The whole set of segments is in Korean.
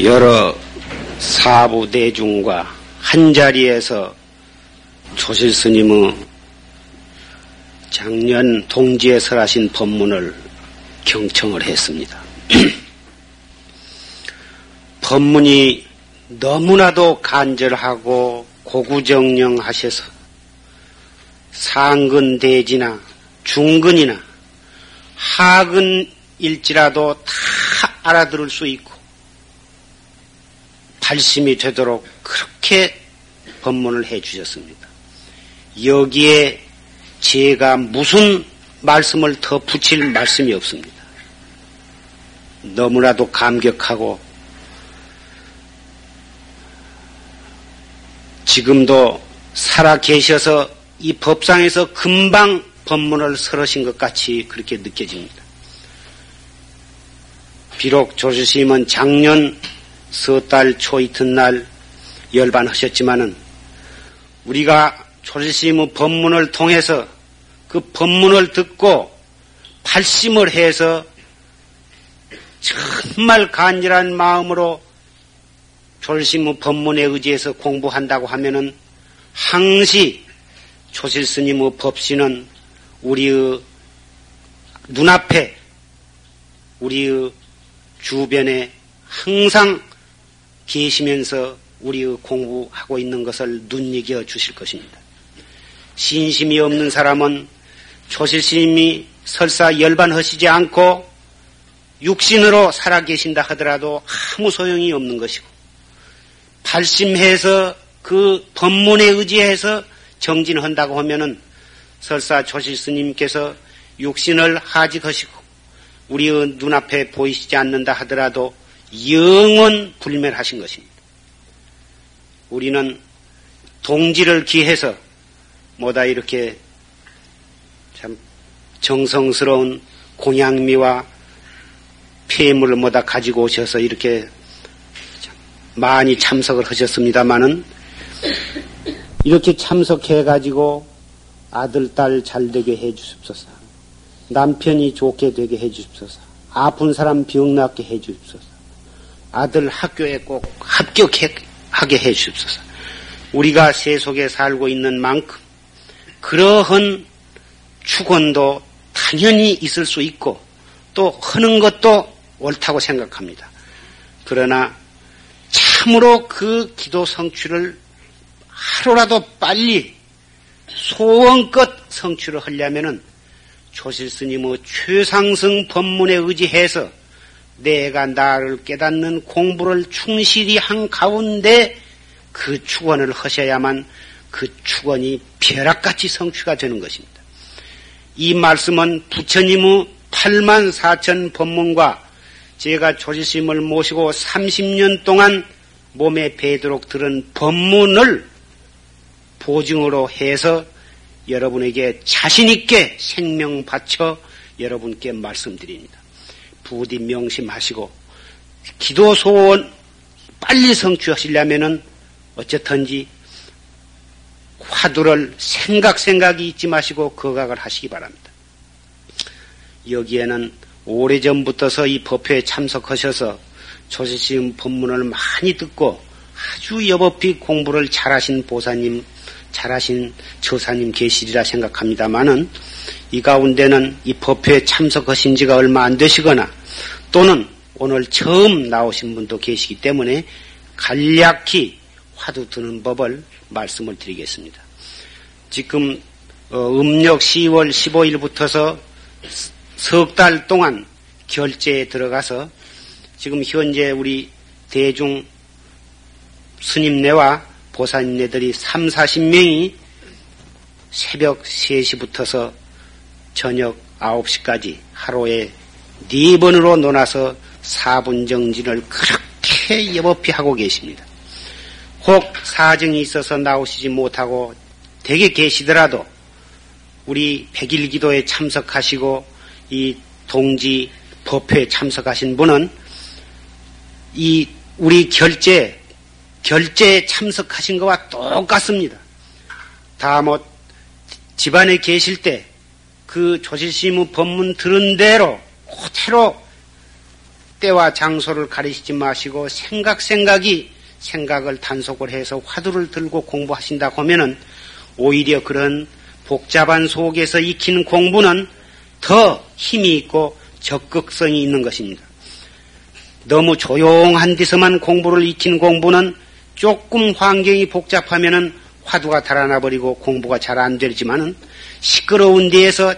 여러 사부 대중과 한 자리에서 조실 스님의 작년 동지에 설하신 법문을 경청을 했습니다. 법문이 너무나도 간절하고 고구정령하셔서 상근 대지나 중근이나 하근일지라도 다 알아들을 수 있고 발심이 되도록 그렇게 법문을 해 주셨습니다. 여기에 제가 무슨 말씀을 더 붙일 말씀이 없습니다. 너무나도 감격하고 지금도 살아 계셔서 이 법상에서 금방 법문을 설하신 것 같이 그렇게 느껴집니다. 비록 조실스님은 작년 서달 초 이튿날 열반하셨지만은 우리가 조실스님의 법문을 통해서 그 법문을 듣고 발심을 해서 정말 간절한 마음으로 조실스님의 법문에 의지해서 공부한다고 하면은 항시 조실스님의 법신은 우리의 눈앞에 우리의 주변에 항상 계시면서 우리의 공부하고 있는 것을 눈여겨 주실 것입니다. 신심이 없는 사람은 조실스님이 설사 열반하시지 않고 육신으로 살아계신다 하더라도 아무 소용이 없는 것이고 발심해서 그 법문에 의지해서 정진한다고 하면은 설사 조실스님께서 육신을 하직하시고 우리의 눈앞에 보이시지 않는다 하더라도 영원 불멸하신 것입니다. 우리는 동지를 기해서 뭐다 이렇게 참 정성스러운 공양미와 폐물을 뭐다 가지고 오셔서 이렇게 많이 참석을 하셨습니다마는 이렇게 참석해 가지고 아들 딸 잘 되게 해 주십소서. 남편이 좋게 되게 해 주십소서. 아픈 사람 병 낫게 해 주십소서. 아들 학교에 꼭 합격하게 해 주십소서. 우리가 세속에 살고 있는 만큼 그러한 축원도 당연히 있을 수 있고 또 하는 것도 옳다고 생각합니다. 그러나 참으로 그 기도 성취를 하루라도 빨리 소원껏 성취를 하려면은 조실 스님의 최상승 법문에 의지해서 내가 나를 깨닫는 공부를 충실히 한 가운데 그 축원을 하셔야만 그 축원이 벼락같이 성취가 되는 것입니다. 이 말씀은 부처님의 8만 4천 법문과 제가 조지스님을 모시고 30년 동안 몸에 배도록 들은 법문을 보증으로 해서 여러분에게 자신있게 생명 바쳐 여러분께 말씀드립니다. 부디 명심하시고 기도 소원 빨리 성취하시려면은 어쨌든지 화두를 생각 생각이 잊지 마시고 거각을 하시기 바랍니다. 여기에는 오래전부터서 이 법회에 참석하셔서 조시심 법문을 많이 듣고 아주 여법히 공부를 잘하신 보사님, 잘하신 조사님 계시리라 생각합니다만은 이 가운데는 이 법회에 참석하신 지가 얼마 안 되시거나 또는 오늘 처음 나오신 분도 계시기 때문에 간략히 화두 드는 법을 말씀을 드리겠습니다. 지금 어, 음력 10월 15일부터서 석 달 동안 결제에 들어가서 지금 현재 우리 대중 스님네와 보살님네들이 3, 40명이 새벽 3시부터서 저녁 9시까지 하루에 네 번으로 논아서 4분 정진을 그렇게 여법히 하고 계십니다. 혹 사정이 있어서 나오시지 못하고 댁에 계시더라도 우리 백일 기도에 참석하시고 이 동지 법회에 참석하신 분은 이 우리 결제 결제에 참석하신 것과 똑같습니다. 다뭐 집안에 계실 때 그 조실심의 법문 들은 대로 그대로 때와 장소를 가리시지 마시고 생각 생각이 생각을 단속을 해서 화두를 들고 공부하신다 하면은 오히려 그런 복잡한 속에서 익히는 공부는 더 힘이 있고 적극성이 있는 것입니다. 너무 조용한 데서만 공부를 익히는 공부는 조금 환경이 복잡하면은 화두가 달아나 버리고 공부가 잘 안 되지만은 시끄러운 데에서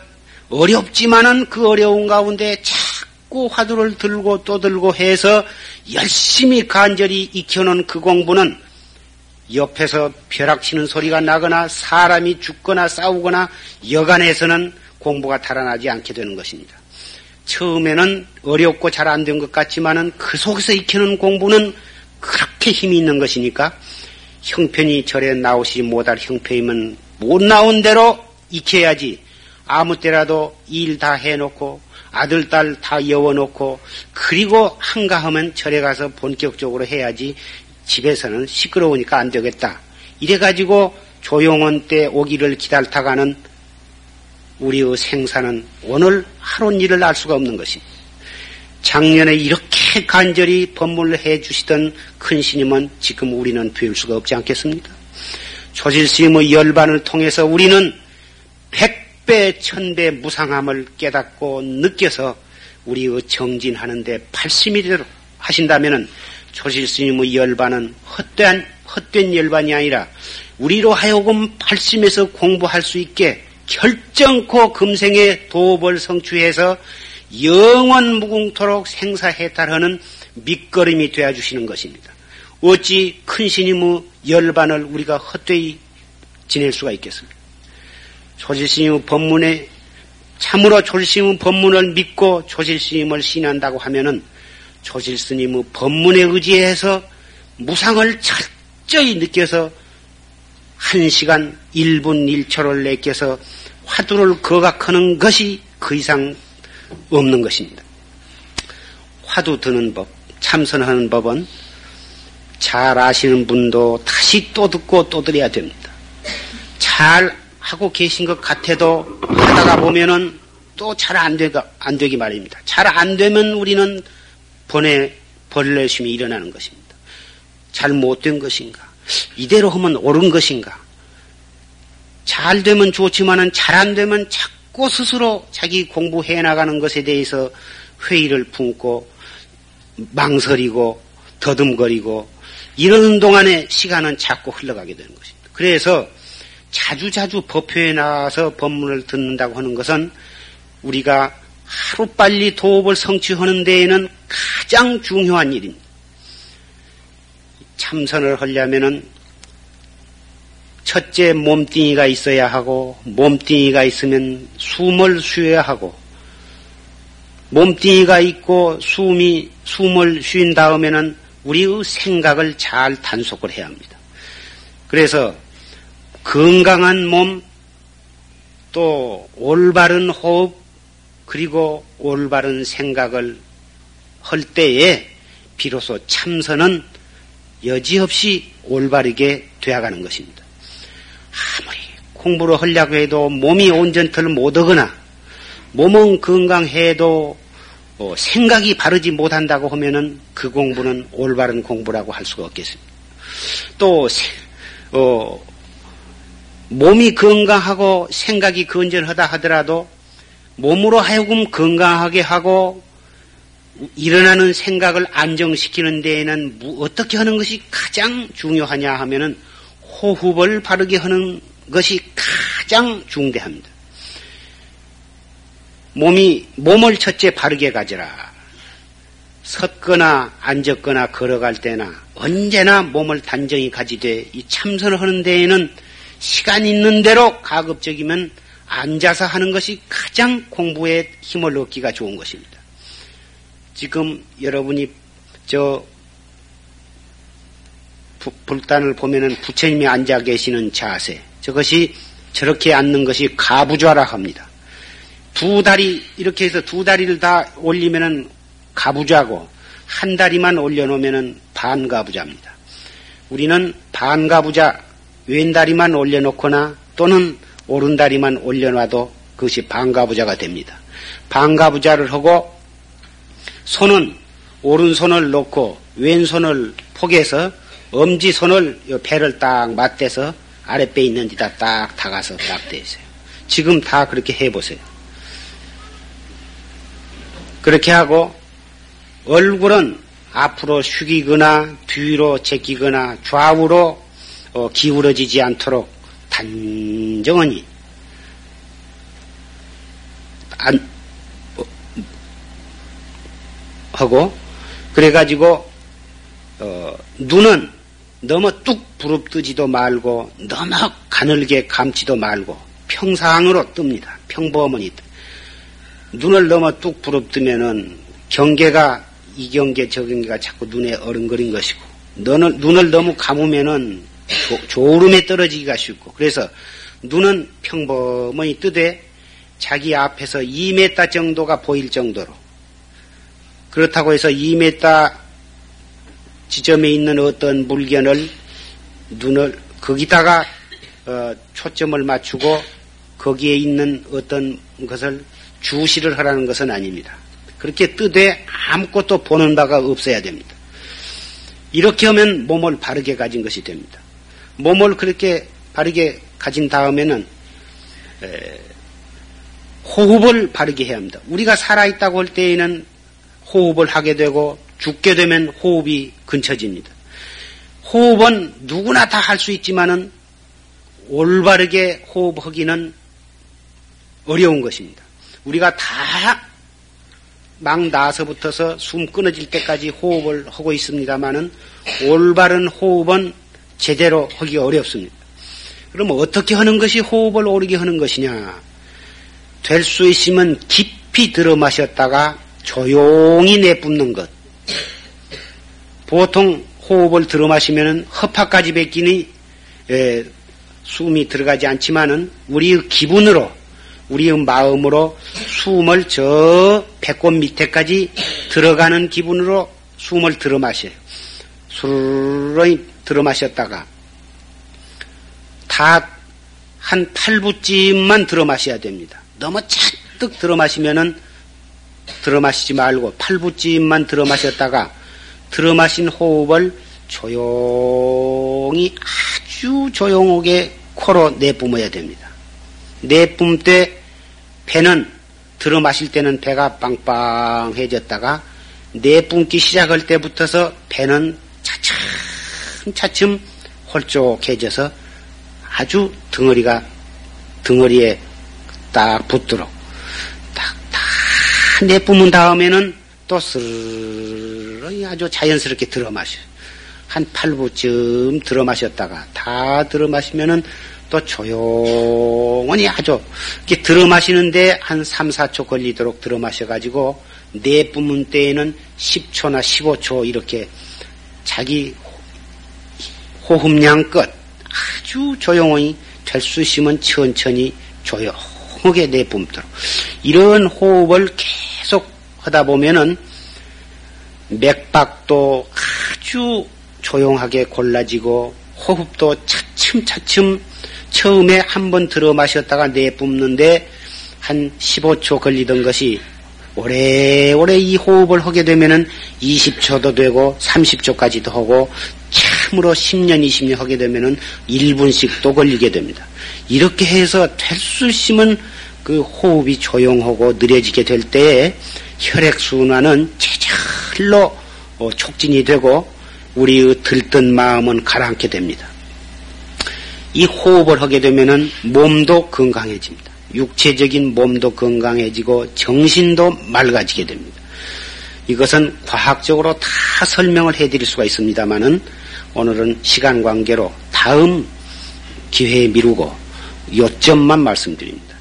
어렵지만은 그 어려운 가운데 자꾸 화두를 들고 또 들고 해서 열심히 간절히 익혀놓은 그 공부는 옆에서 벼락치는 소리가 나거나 사람이 죽거나 싸우거나 여간에서는 공부가 달아나지 않게 되는 것입니다. 처음에는 어렵고 잘 안 된 것 같지만은 그 속에서 익히는 공부는 그렇게 힘이 있는 것이니까 형편이 절에 나오시지 못할 형편이면 못 나온 대로 익혀야지 아무 때라도 일 다 해놓고 아들, 딸 다 여워놓고 그리고 한가하면 절에 가서 본격적으로 해야지 집에서는 시끄러우니까 안 되겠다. 이래가지고 조용한 때 오기를 기다다가는 우리의 생사는 오늘 하루 일을 알 수가 없는 것입니다. 작년에 이렇게 간절히 법문을 해 주시던 큰 스님은 지금 우리는 뵐 수가 없지 않겠습니까? 조실 스님의 열반을 통해서 우리는 백배, 천배 무상함을 깨닫고 느껴서 우리의 정진하는데 발심이되도록 하신다면은 조실 스님의 열반은 헛된, 헛된 열반이 아니라 우리로 하여금 발심해서 공부할 수 있게 결정코 금생에 도업을 성취해서 영원 무궁토록 생사해탈하는 밑거름이 되어 주시는 것입니다. 어찌 큰 스님의 열반을 우리가 헛되이 지낼 수가 있겠습니까? 조실스님의 법문에 참으로 조실스님의 법문을 믿고 조실스님을 신한다고 하면은 조실스님의 법문에 의지해서 무상을 철저히 느껴서 한 시간 1분 1초를 내껴서 화두를 거각하는 것이 그 이상 없는 것입니다. 화두 드는 법, 참선하는 법은 잘 아시는 분도 다시 또 듣고 또 들어야 됩니다. 잘 하고 계신 것 같아도 하다가 보면은 또 잘 안 되가, 안 되기 말입니다. 잘 안 되면 우리는 번에 벌레심이 일어나는 것입니다. 잘 못된 것인가? 이대로 하면 옳은 것인가? 잘 되면 좋지만은 잘 안 되면 자꾸 스스로 자기 공부해 나가는 것에 대해서 회의를 품고 망설이고 더듬거리고 이러는 동안에 시간은 자꾸 흘러가게 되는 것입니다. 그래서 자주자주 법회에 나와서 법문을 듣는다고 하는 것은 우리가 하루빨리 도업을 성취하는 데에는 가장 중요한 일입니다. 참선을 하려면은 첫째 몸뚱이가 있어야 하고 몸뚱이가 있으면 숨을 쉬어야 하고 몸뚱이가 있고 숨이 숨을 쉰 다음에는 우리의 생각을 잘 단속을 해야 합니다. 그래서 건강한 몸, 또 올바른 호흡, 그리고 올바른 생각을 할 때에 비로소 참선은 여지없이 올바르게 되어가는 것입니다. 아무리 공부를 하려고 해도 몸이 온전틀 못하거나 몸은 건강해도 어, 생각이 바르지 못한다고 하면은 그 공부는 올바른 공부라고 할 수가 없겠습니다. 또 어, 몸이 건강하고 생각이 건전하다 하더라도 몸으로 하여금 건강하게 하고 일어나는 생각을 안정시키는 데에는 어떻게 하는 것이 가장 중요하냐 하면은 호흡을 바르게 하는 것이 가장 중대합니다. 몸이 몸을 첫째 바르게 가져라. 섰거나 앉았거나 걸어갈 때나 언제나 몸을 단정히 가지되 이 참선을 하는 데에는 시간 있는 대로 가급적이면 앉아서 하는 것이 가장 공부에 힘을 얻기가 좋은 것입니다. 지금 여러분이 저 불단을 보면은 부처님이 앉아 계시는 자세 저것이 저렇게 앉는 것이 가부좌라 합니다. 두 다리 이렇게 해서 두 다리를 다 올리면은 가부좌고 한 다리만 올려놓으면은 반가부좌입니다. 우리는 반가부좌 왼 다리만 올려놓거나 또는 오른 다리만 올려놔도 그것이 반가부좌가 됩니다. 반가부좌를 하고 손은 오른손을 놓고 왼손을 포개서 엄지 손을 배를 딱 맞대서 아랫배 있는 데다 딱 다가서 딱 대세요. 지금 다 그렇게 해보세요. 그렇게 하고 얼굴은 앞으로 숙이거나 뒤로 제끼거나 좌우로 어, 기울어지지 않도록 단정하니 안 어, 하고 그래가지고 어, 눈은 너무 뚝 부릅뜨지도 말고 너무 가늘게 감지도 말고 평상으로 뜹니다. 평범하니 눈을 너무 뚝 부릅뜨면은 경계가 이 경계 저 경계가 자꾸 눈에 어른거린 것이고 너는 눈을 너무 감으면은 조, 조름에 떨어지기가 쉽고 그래서 눈은 평범히 뜨되 자기 앞에서 2m 정도가 보일 정도로 그렇다고 해서 2m 지점에 있는 어떤 물건을 눈을 거기다가 어, 초점을 맞추고 거기에 있는 어떤 것을 주시를 하라는 것은 아닙니다. 그렇게 뜨되 아무것도 보는 바가 없어야 됩니다. 이렇게 하면 몸을 바르게 가진 것이 됩니다. 몸을 그렇게 바르게 가진 다음에는 에, 호흡을 바르게 해야 합니다. 우리가 살아있다고 할 때에는 호흡을 하게 되고 죽게 되면 호흡이 근처집니다. 호흡은 누구나 다 할 수 있지만은 올바르게 호흡하기는 어려운 것입니다. 우리가 다 막 나서부터서 숨 끊어질 때까지 호흡을 하고 있습니다만은 올바른 호흡은 제대로 하기 어렵습니다. 그러면 어떻게 하는 것이 호흡을 오르게 하는 것이냐? 될 수 있으면 깊이 들어 마셨다가 조용히 내뿜는 것. 보통 호흡을 들어 마시면은 허파까지 뱉기니 에, 숨이 들어가지 않지만은 우리의 기분으로 우리의 마음으로 숨을 저 배꼽 밑에까지 들어가는 기분으로 숨을 들어 마셔요. 술을 들어 마셨다가 다 한 8부쯤만 들어 마셔야 됩니다. 너무 잔뜩 들어 마시면은 들어 마시지 말고 8부쯤만 들어 마셨다가 들어 마신 호흡을 조용히 아주 조용하게 코로 내뿜어야 됩니다. 내뿜 때 배는 들어 마실 때는 배가 빵빵해졌다가 내뿜기 시작할 때부터서 배는 차츰 차츰 홀쭉해져서 아주 덩어리가 덩어리에 딱 붙도록 딱다 내뿜은 다음에는 또 스르르 아주 자연스럽게 들어 마셔. 한 8부쯤 들어 마셨다가 다 들어 마시면은 또 조용히 아주 이렇게 들어 마시는데 한 3, 4초 걸리도록 들어 마셔 가지고 내뿜은 때에는 10초나 15초 이렇게 자기 호흡량 끝 아주 조용히 있으면 천천히 조용하게 내뿜도록 이런 호흡을 계속 하다 보면은 맥박도 아주 조용하게 골라지고 호흡도 차츰차츰 처음에 한 번 들어 마셨다가 내뿜는데 한 15초 걸리던 것이 오래오래 이 호흡을 하게 되면은 20초도 되고 30초까지도 하고 참으로 10년, 20년 하게 되면은 1분씩 또 걸리게 됩니다. 이렇게 해서 될수 있으면 그 호흡이 조용하고 느려지게 될 때에 혈액순환은 제절로 어, 촉진이 되고 우리의 들뜬 마음은 가라앉게 됩니다. 이 호흡을 하게 되면은 몸도 건강해집니다. 육체적인 몸도 건강해지고 정신도 맑아지게 됩니다. 이것은 과학적으로 다 설명을 해드릴 수가 있습니다만은 오늘은 시간 관계로 다음 기회에 미루고 요점만 말씀드립니다.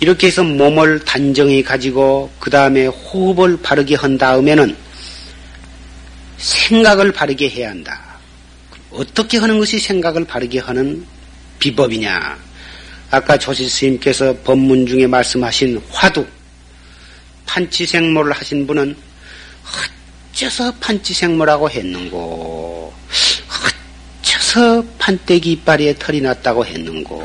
이렇게 해서 몸을 단정히 가지고 그 다음에 호흡을 바르게 한 다음에는 생각을 바르게 해야 한다. 어떻게 하는 것이 생각을 바르게 하는 비법이냐? 아까 조실 스님께서 법문 중에 말씀하신 화두, 판치생모를 하신 분은 어째서 판치생모라고 했는고, 어째서 판때기 이빨에 털이 났다고 했는고,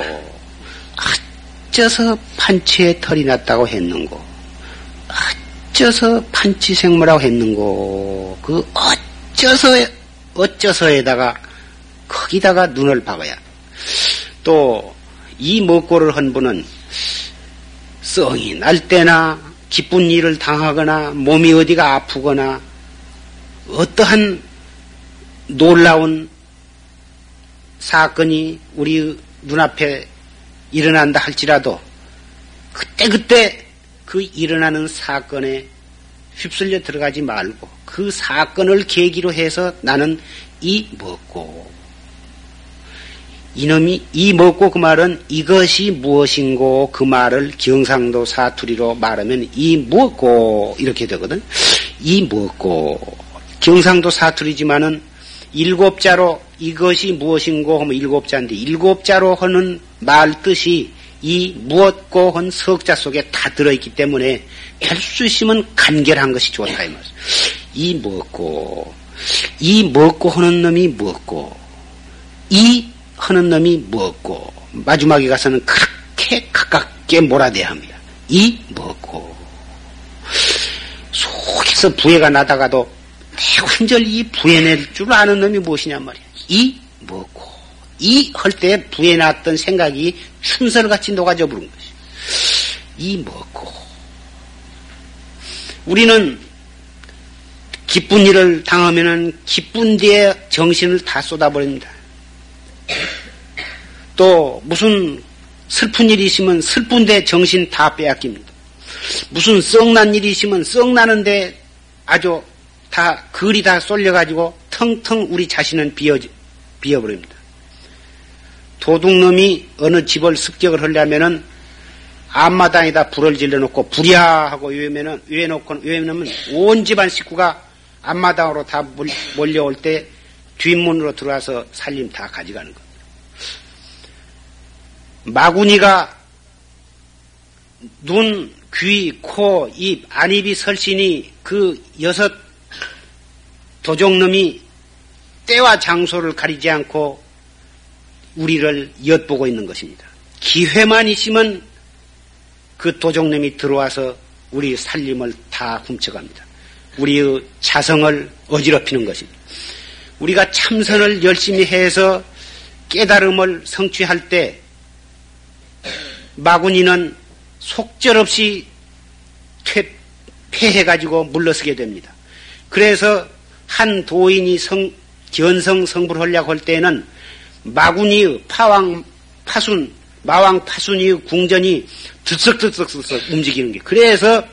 어째서 판치에 털이 났다고 했는고, 어째서 판치 생물하고 했는고? 그 어째서 어째서에다가 거기다가 눈을 박아야. 또 이 먹고를 한 분은 성이 날 때나 기쁜 일을 당하거나 몸이 어디가 아프거나 어떠한 놀라운 사건이 우리 눈앞에 일어난다 할지라도 그때그때 그 일어나는 사건에 휩쓸려 들어가지 말고 그 사건을 계기로 해서 나는 이 먹고 이놈이 이 먹고 그 말은 이것이 무엇인고 그 말을 경상도 사투리로 말하면 이 먹고 이렇게 되거든. 이 먹고 경상도 사투리지만은 일곱 자로 이것이 무엇인고 하면 일곱 자인데 일곱 자로 하는 말 뜻이 이 무엇고 한 석자 속에 다 들어있기 때문에 있으면 간결한 것이 좋다 이 말. 이 먹고 이 먹고 하는 놈이 먹고 이 하는 놈이 먹고 마지막에 가서는 그렇게 가깝게 몰아대야 합니다. 이 먹고 속에서 부해가 나다가도 대관절 이 부해낼 줄 아는 놈이 무엇이냐 말이야. 이 먹고 이 할 때 부해 났던 생각이 춘설같이 녹아져 부른 것이. 이 먹고 우리는 기쁜 일을 당하면은 기쁜 데에 정신을 다 쏟아버립니다. 또 무슨 슬픈 일이 있으면 슬픈 데 정신 다 빼앗깁니다. 무슨 썩난 일이 있으면 썩나는데 아주 다 글이 다 쏠려가지고 텅텅 우리 자신은 비어 비어버립니다. 도둑놈이 어느 집을 습격을 하려면은 앞마당에다 불을 질러놓고 불이야 하고 외면은 외놓고 외면은 온 집안 식구가 앞마당으로 다 몰려올 때 뒷문으로 들어와서 살림 다 가져가는 겁니다. 마구니가 눈, 귀, 코, 입, 안입이 설신이 그 여섯 도적놈이 때와 장소를 가리지 않고 우리를 엿보고 있는 것입니다. 기회만 있으면 그 도적놈이 들어와서 우리 살림을 다 훔쳐갑니다. 우리의 자성을 어지럽히는 것입니다. 우리가 참선을 열심히 해서 깨달음을 성취할 때 마구니는 속절없이 퇴, 패해가지고 물러서게 됩니다. 그래서 한 도인이 성, 견성 성불 하려고 할 때에는 마구니의 파왕, 파순, 마왕 파순이의 궁전이 들썩들썩들썩 움직이는 게. 그래서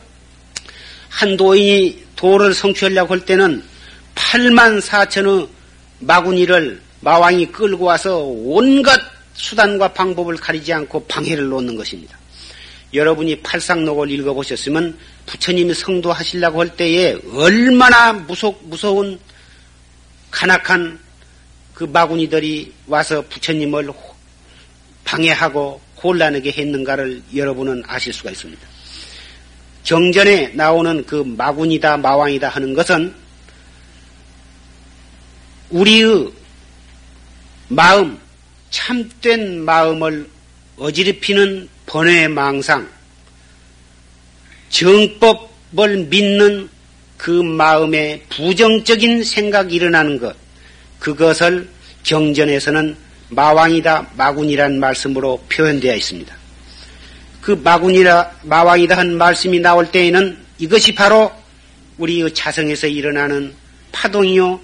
한 도인이 도를 성취하려고 할 때는 8만 4천의 마구니를 마왕이 끌고 와서 온갖 수단과 방법을 가리지 않고 방해를 놓는 것입니다. 여러분이 팔상록을 읽어보셨으면 부처님이 성도 하시려고 할 때에 얼마나 무서, 무서운 간악한 그 마구니들이 와서 부처님을 방해하고 곤란하게 했는가를 여러분은 아실 수가 있습니다. 경전에 나오는 그 마군이다 마왕이다 하는 것은 우리의 마음, 참된 마음을 어지럽히는 번외 망상, 정법을 믿는 그 마음에 부정적인 생각이 일어나는 것, 그것을 경전에서는 마왕이다, 마군이란 말씀으로 표현되어 있습니다. 그 마군이라, 마왕이다 한 말씀이 나올 때에는 이것이 바로 우리의 자성에서 일어나는 파동이요,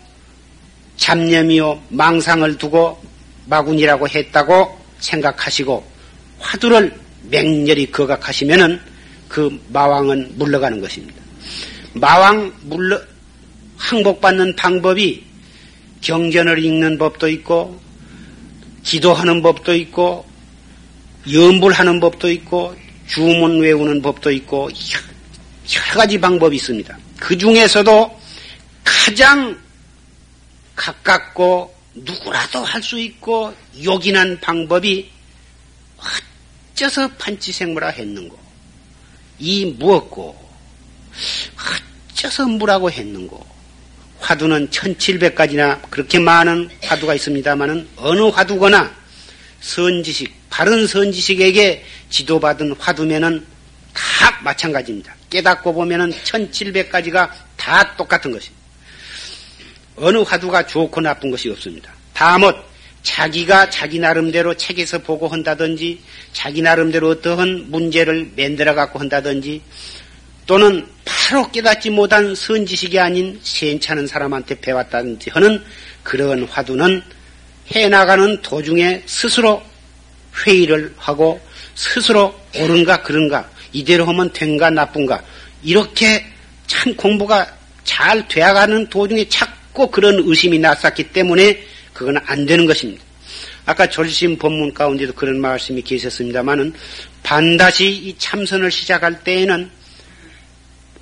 잡념이요, 망상을 두고 마군이라고 했다고 생각하시고 화두를 맹렬히 거각하시면은 그 마왕은 물러가는 것입니다. 마왕 물러 항복받는 방법이 경전을 읽는 법도 있고 기도하는 법도 있고 염불하는 법도 있고 주문 외우는 법도 있고 여러 가지 방법이 있습니다. 그 중에서도 가장 가깝고 누구라도 할 수 있고 요긴한 방법이 어째서 판치생물화 했는고 이 무엇고 어째서 무라고 했는고 화두는 1700가지나 그렇게 많은 화두가 있습니다만은 어느 화두거나 선지식 바른 선지식에게 지도받은 화두면은 다 마찬가지입니다. 깨닫고 보면은 1700가지가 다 똑같은 것입니다. 어느 화두가 좋고 나쁜 것이 없습니다. 다못 자기가 자기 나름대로 책에서 보고 한다든지 자기 나름대로 어떠한 문제를 만들어 갖고 한다든지 또는 바로 깨닫지 못한 선지식이 아닌 시행찮은 사람한테 배웠다든지 하는 그런 화두는 해나가는 도중에 스스로 회의를 하고 스스로 옳은가 그런가 이대로 하면 된가 나쁜가 이렇게 참 공부가 잘 되어가는 도중에 자꾸 그런 의심이 났었기 때문에 그건 안 되는 것입니다. 아까 졸심 본문 가운데도 그런 말씀이 계셨습니다만은 반드시 이 참선을 시작할 때에는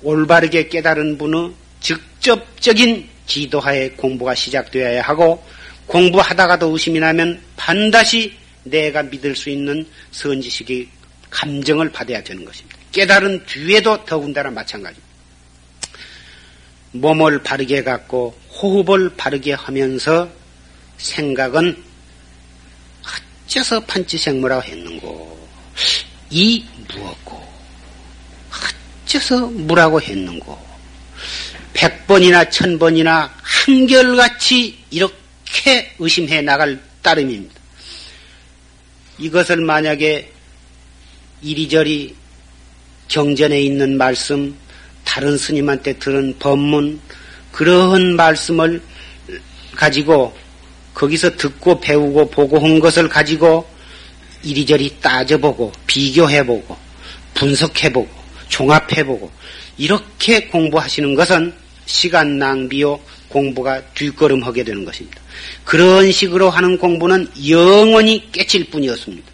올바르게 깨달은 분의 직접적인 지도하에 공부가 시작되어야 하고 공부하다가도 의심이 나면 반드시 내가 믿을 수 있는 선지식의 감정을 받아야 되는 것입니다. 깨달은 뒤에도 더군다나 마찬가지입니다. 몸을 바르게 갖고 호흡을 바르게 하면서 생각은 어째서 판치생물하고 했는고? 이 무엇고? 어째서 무라고 했는고? 백 번이나 천 번이나 한결같이 이렇게 의심해 나갈 따름입니다. 이것을 만약에 이리저리 경전에 있는 말씀, 다른 스님한테 들은 법문, 그러한 말씀을 가지고 거기서 듣고 배우고 보고 한 것을 가지고 이리저리 따져보고 비교해보고 분석해보고 종합해보고 이렇게 공부하시는 것은 시간 낭비요 공부가 뒷걸음하게 되는 것입니다. 그런 식으로 하는 공부는 영원히 깨칠 뿐이었습니다.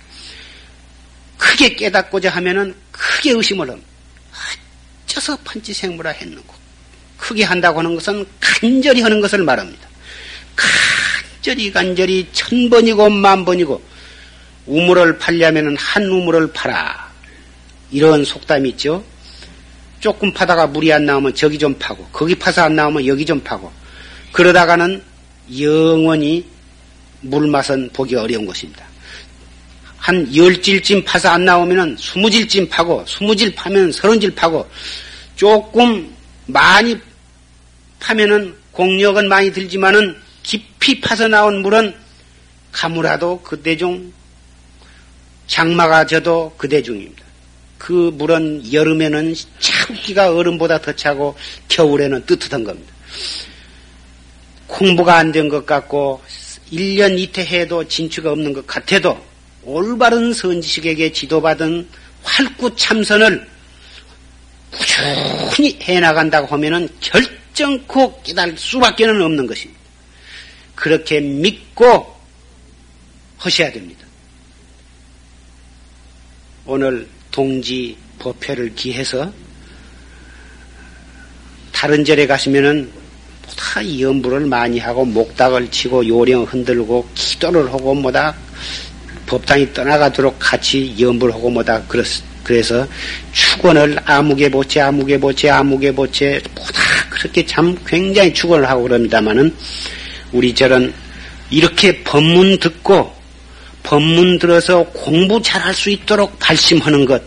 크게 깨닫고자 하면은 크게 의심을 합니다. 어째서 판치생물화 했는고. 크게 한다고 하는 것은 간절히 하는 것을 말합니다. 간절히 간절히 천 번이고 만 번이고 우물을 팔려면은 한 우물을 팔아. 이런 속담이 있죠. 조금 파다가 물이 안 나오면 저기 좀 파고, 거기 파서 안 나오면 여기 좀 파고, 그러다가는 영원히 물 맛은 보기 어려운 것입니다. 한 열질쯤 파서 안 나오면은 스무 질쯤 파고, 스무 질 파면 서른 질 파고, 조금 많이 파면은 공력은 많이 들지만은 깊이 파서 나온 물은 가물어도 그대중, 장마가 져도 그대중입니다. 그 물은 여름에는 참기가 얼음보다 더 차고 겨울에는 뜨뜻한 겁니다. 공부가 안 된 것 같고 1년 이태 해도 진추가 없는 것 같아도 올바른 선지식에게 지도받은 활구 참선을 꾸준히 해나간다고 하면은 결정코 깨달을 수밖에 는 없는 것입니다. 그렇게 믿고 하셔야 됩니다. 오늘 동지 법회를 기해서 다른 절에 가시면은 다 연부를 많이 하고 목닥을 치고 요령 흔들고 기도를 하고 뭐다 법당이 떠나가도록 같이 연부를 하고 뭐다 그렇, 그래서 축원을 아무개 보채 아무개 보채 아무개 보채 뭐다 그렇게 참 굉장히 축원을 하고 그럽니다마는 우리 절은 이렇게 법문 듣고 법문 들어서 공부 잘할 수 있도록 발심하는 것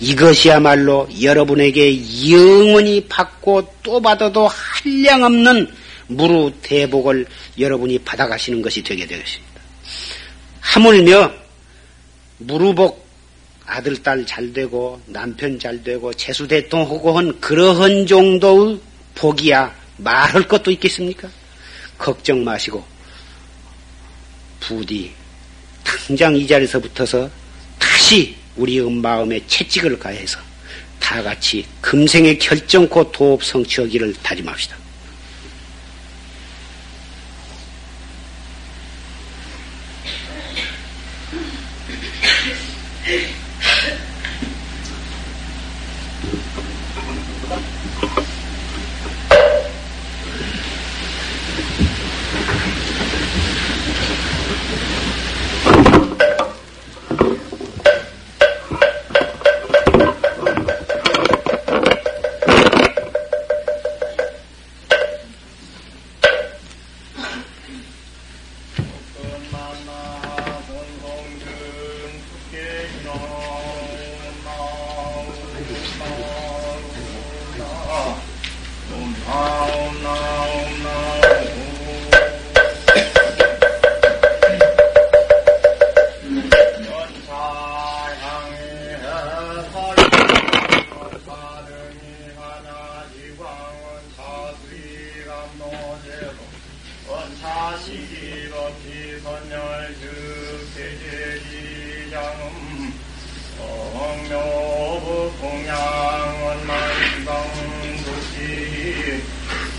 이것이야말로 여러분에게 영원히 받고 또 받아도 한량 없는 무루 대복을 여러분이 받아가시는 것이 되게 되겠습니다. 하물며 무루복 아들, 딸 잘 되고 남편 잘 되고 재수 대통하고 한 그러한 정도의 복이야 말할 것도 있겠습니까? 걱정 마시고 부디 당장 이 자리에서 붙어서 다시 우리의 마음에 채찍을 가해서 다 같이 금생의 결정코 도업 성취하기를 다짐합시다. 선열 즉계제지장음 성묘부 공양원 말방도시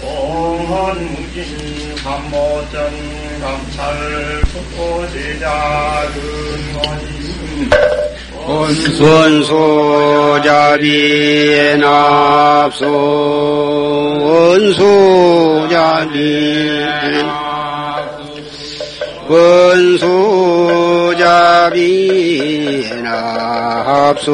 공헌무진 삼모전 감찰 속고제자 근원인 원수원소자비에 납소 원수자비에 납소 네. 원소자비에 납소.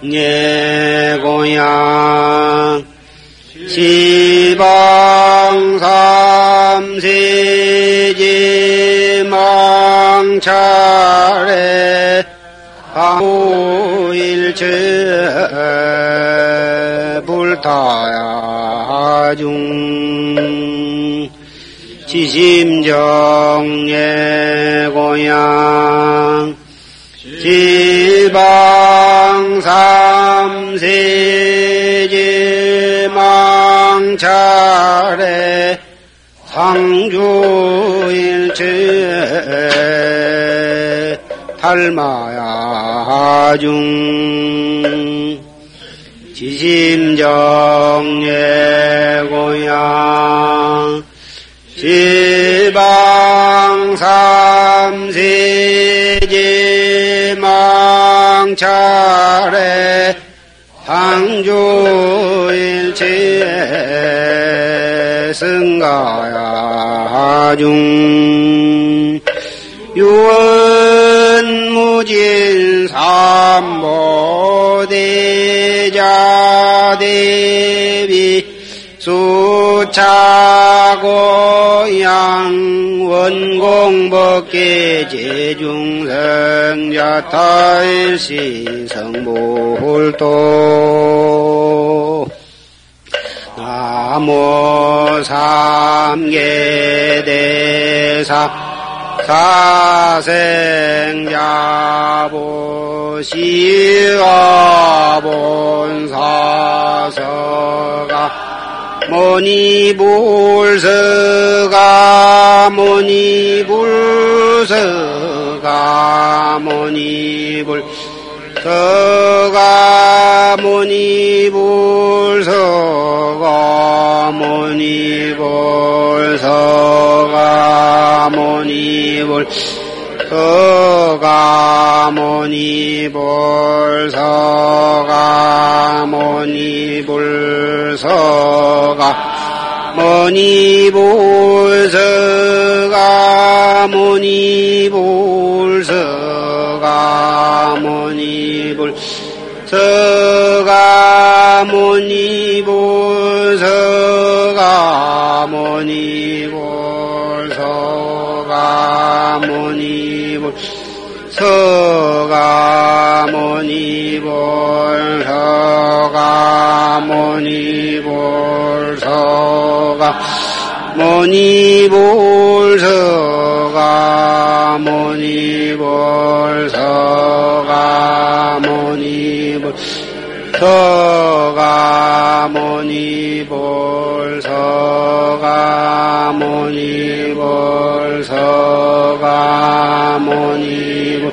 내 고향 지방 삼세제 망찰에 방일체 불타야 중 지심정예 고향. 지방 삼세제 망찰에 상주일체 탈마야 중. 지심정예 고향 지방 삼세제 망찰에 항주일체 승가야 중 유언무진 삼보대자 대비 수차고 양원공법계 제중성자 탈시 성불도 나모 삼계대사 사생자보시아본사서가 모니불서가 모니불서가 모니불 서가 모니불서가 모니불서가 모니불 서가 모니 불 서가 모니 불 서가 모니 불 서가 모니 불 서가 모니 불 서가 모니 불 서가 모니불 서가 모니 불 서가 모니불 서가 모니불 서가 모니불 서가 모니불 서가 모니불 서가 모니불 서가 모니불 서가 모니불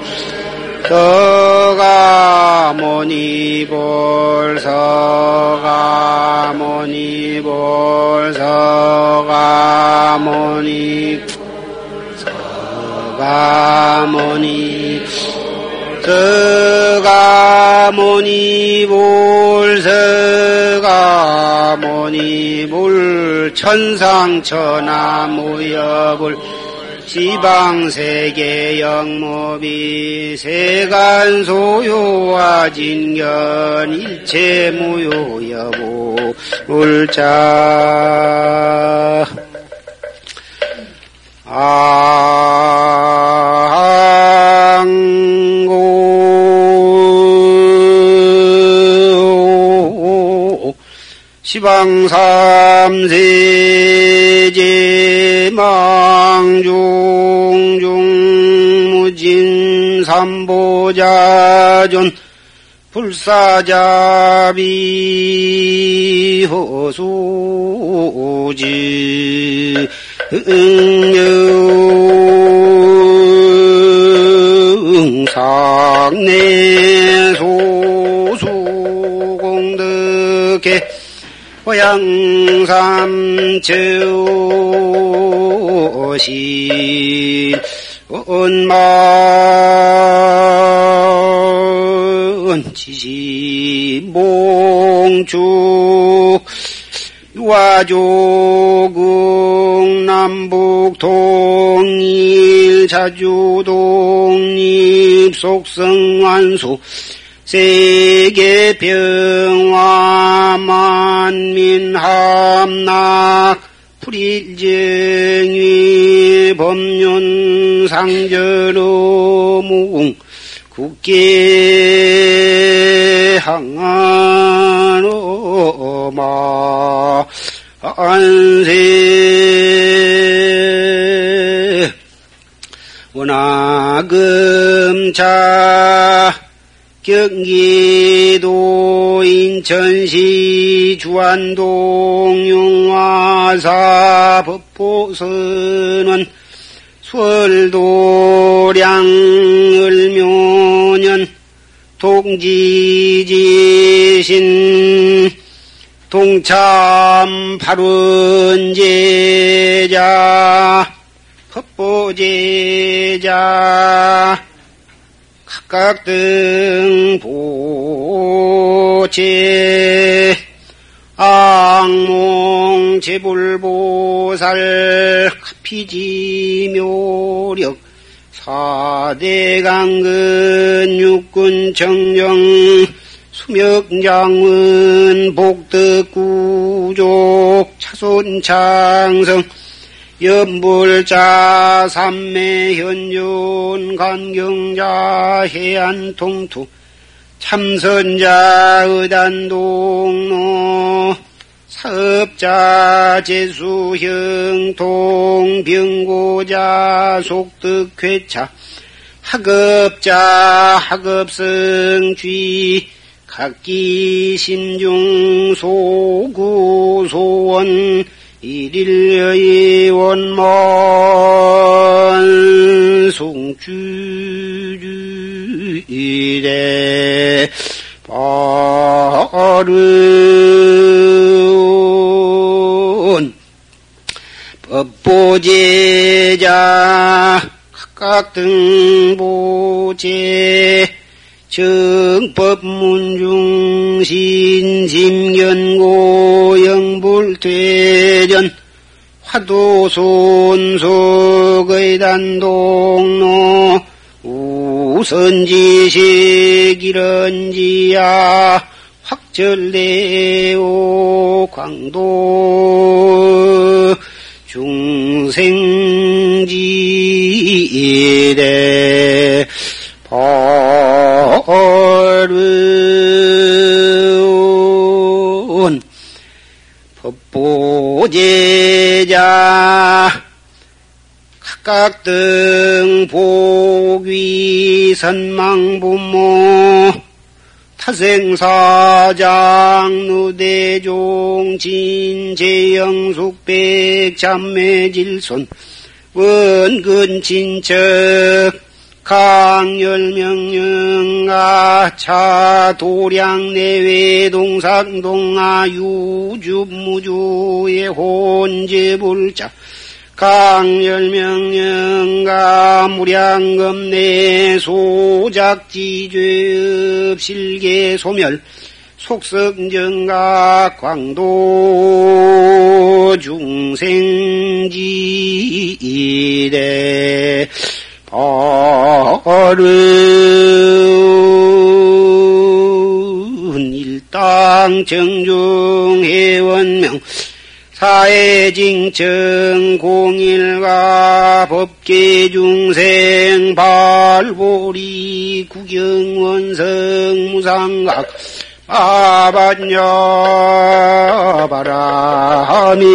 서가 모니불 서가 모니불 서가 모니 서가 모니 서가 모니 불 서가 모니 불 천상천하 무여불 지방세계 영모비 세간 소요와 진견 일체 무효여보 울자 시방삼세제 망중중 무진 삼보자존 불사자비 호수지 응상내 소수공덕해 고 양삼 저신 온만 지시 몽주 와조국 남북 동일 자주 독립 속성완수 세계 평화 만민 함락 불일정위 법륜 상절어무 국계 항안어마 안세 원하금차 경기도 인천시 주안동 용화사 법보선원 수월도량 을묘년 동지지신 동참 발원제자 법보제자 각각 등 보체 악몽 제불보살 카피지 묘력 사대 강근 육군 정령 수명장은 복덕구족 차손 창성 연불자 삼매 현존 간경자 해안 통투 참선자 의단동로 사업자 재수형 동병고자 속득회차 학업자 학업성쥐 각기 심중 소구 소원 일일의 원만 송주 이래 바른 법보제자 각각 등보제 정법문중 신 심견고 영불퇴전 화도손속의 단동로 우선지식 이런지야. 확절대오 광도. 중생지래 벌은 법보제 각각 등 복위 선망부모 타생사장 누대종 진재영숙백 참매질손 원근 친척 강열명령아 차 도량 내외 동상동아 유주무주의 혼재불자 강열명령가 무량검내 소작지죄 실계 소멸 속성정가 광도 중생지대 어른 일당 정중회원명 사회징청 공일가 법계중생 발보리 구경원성 무상각 아반야 바라미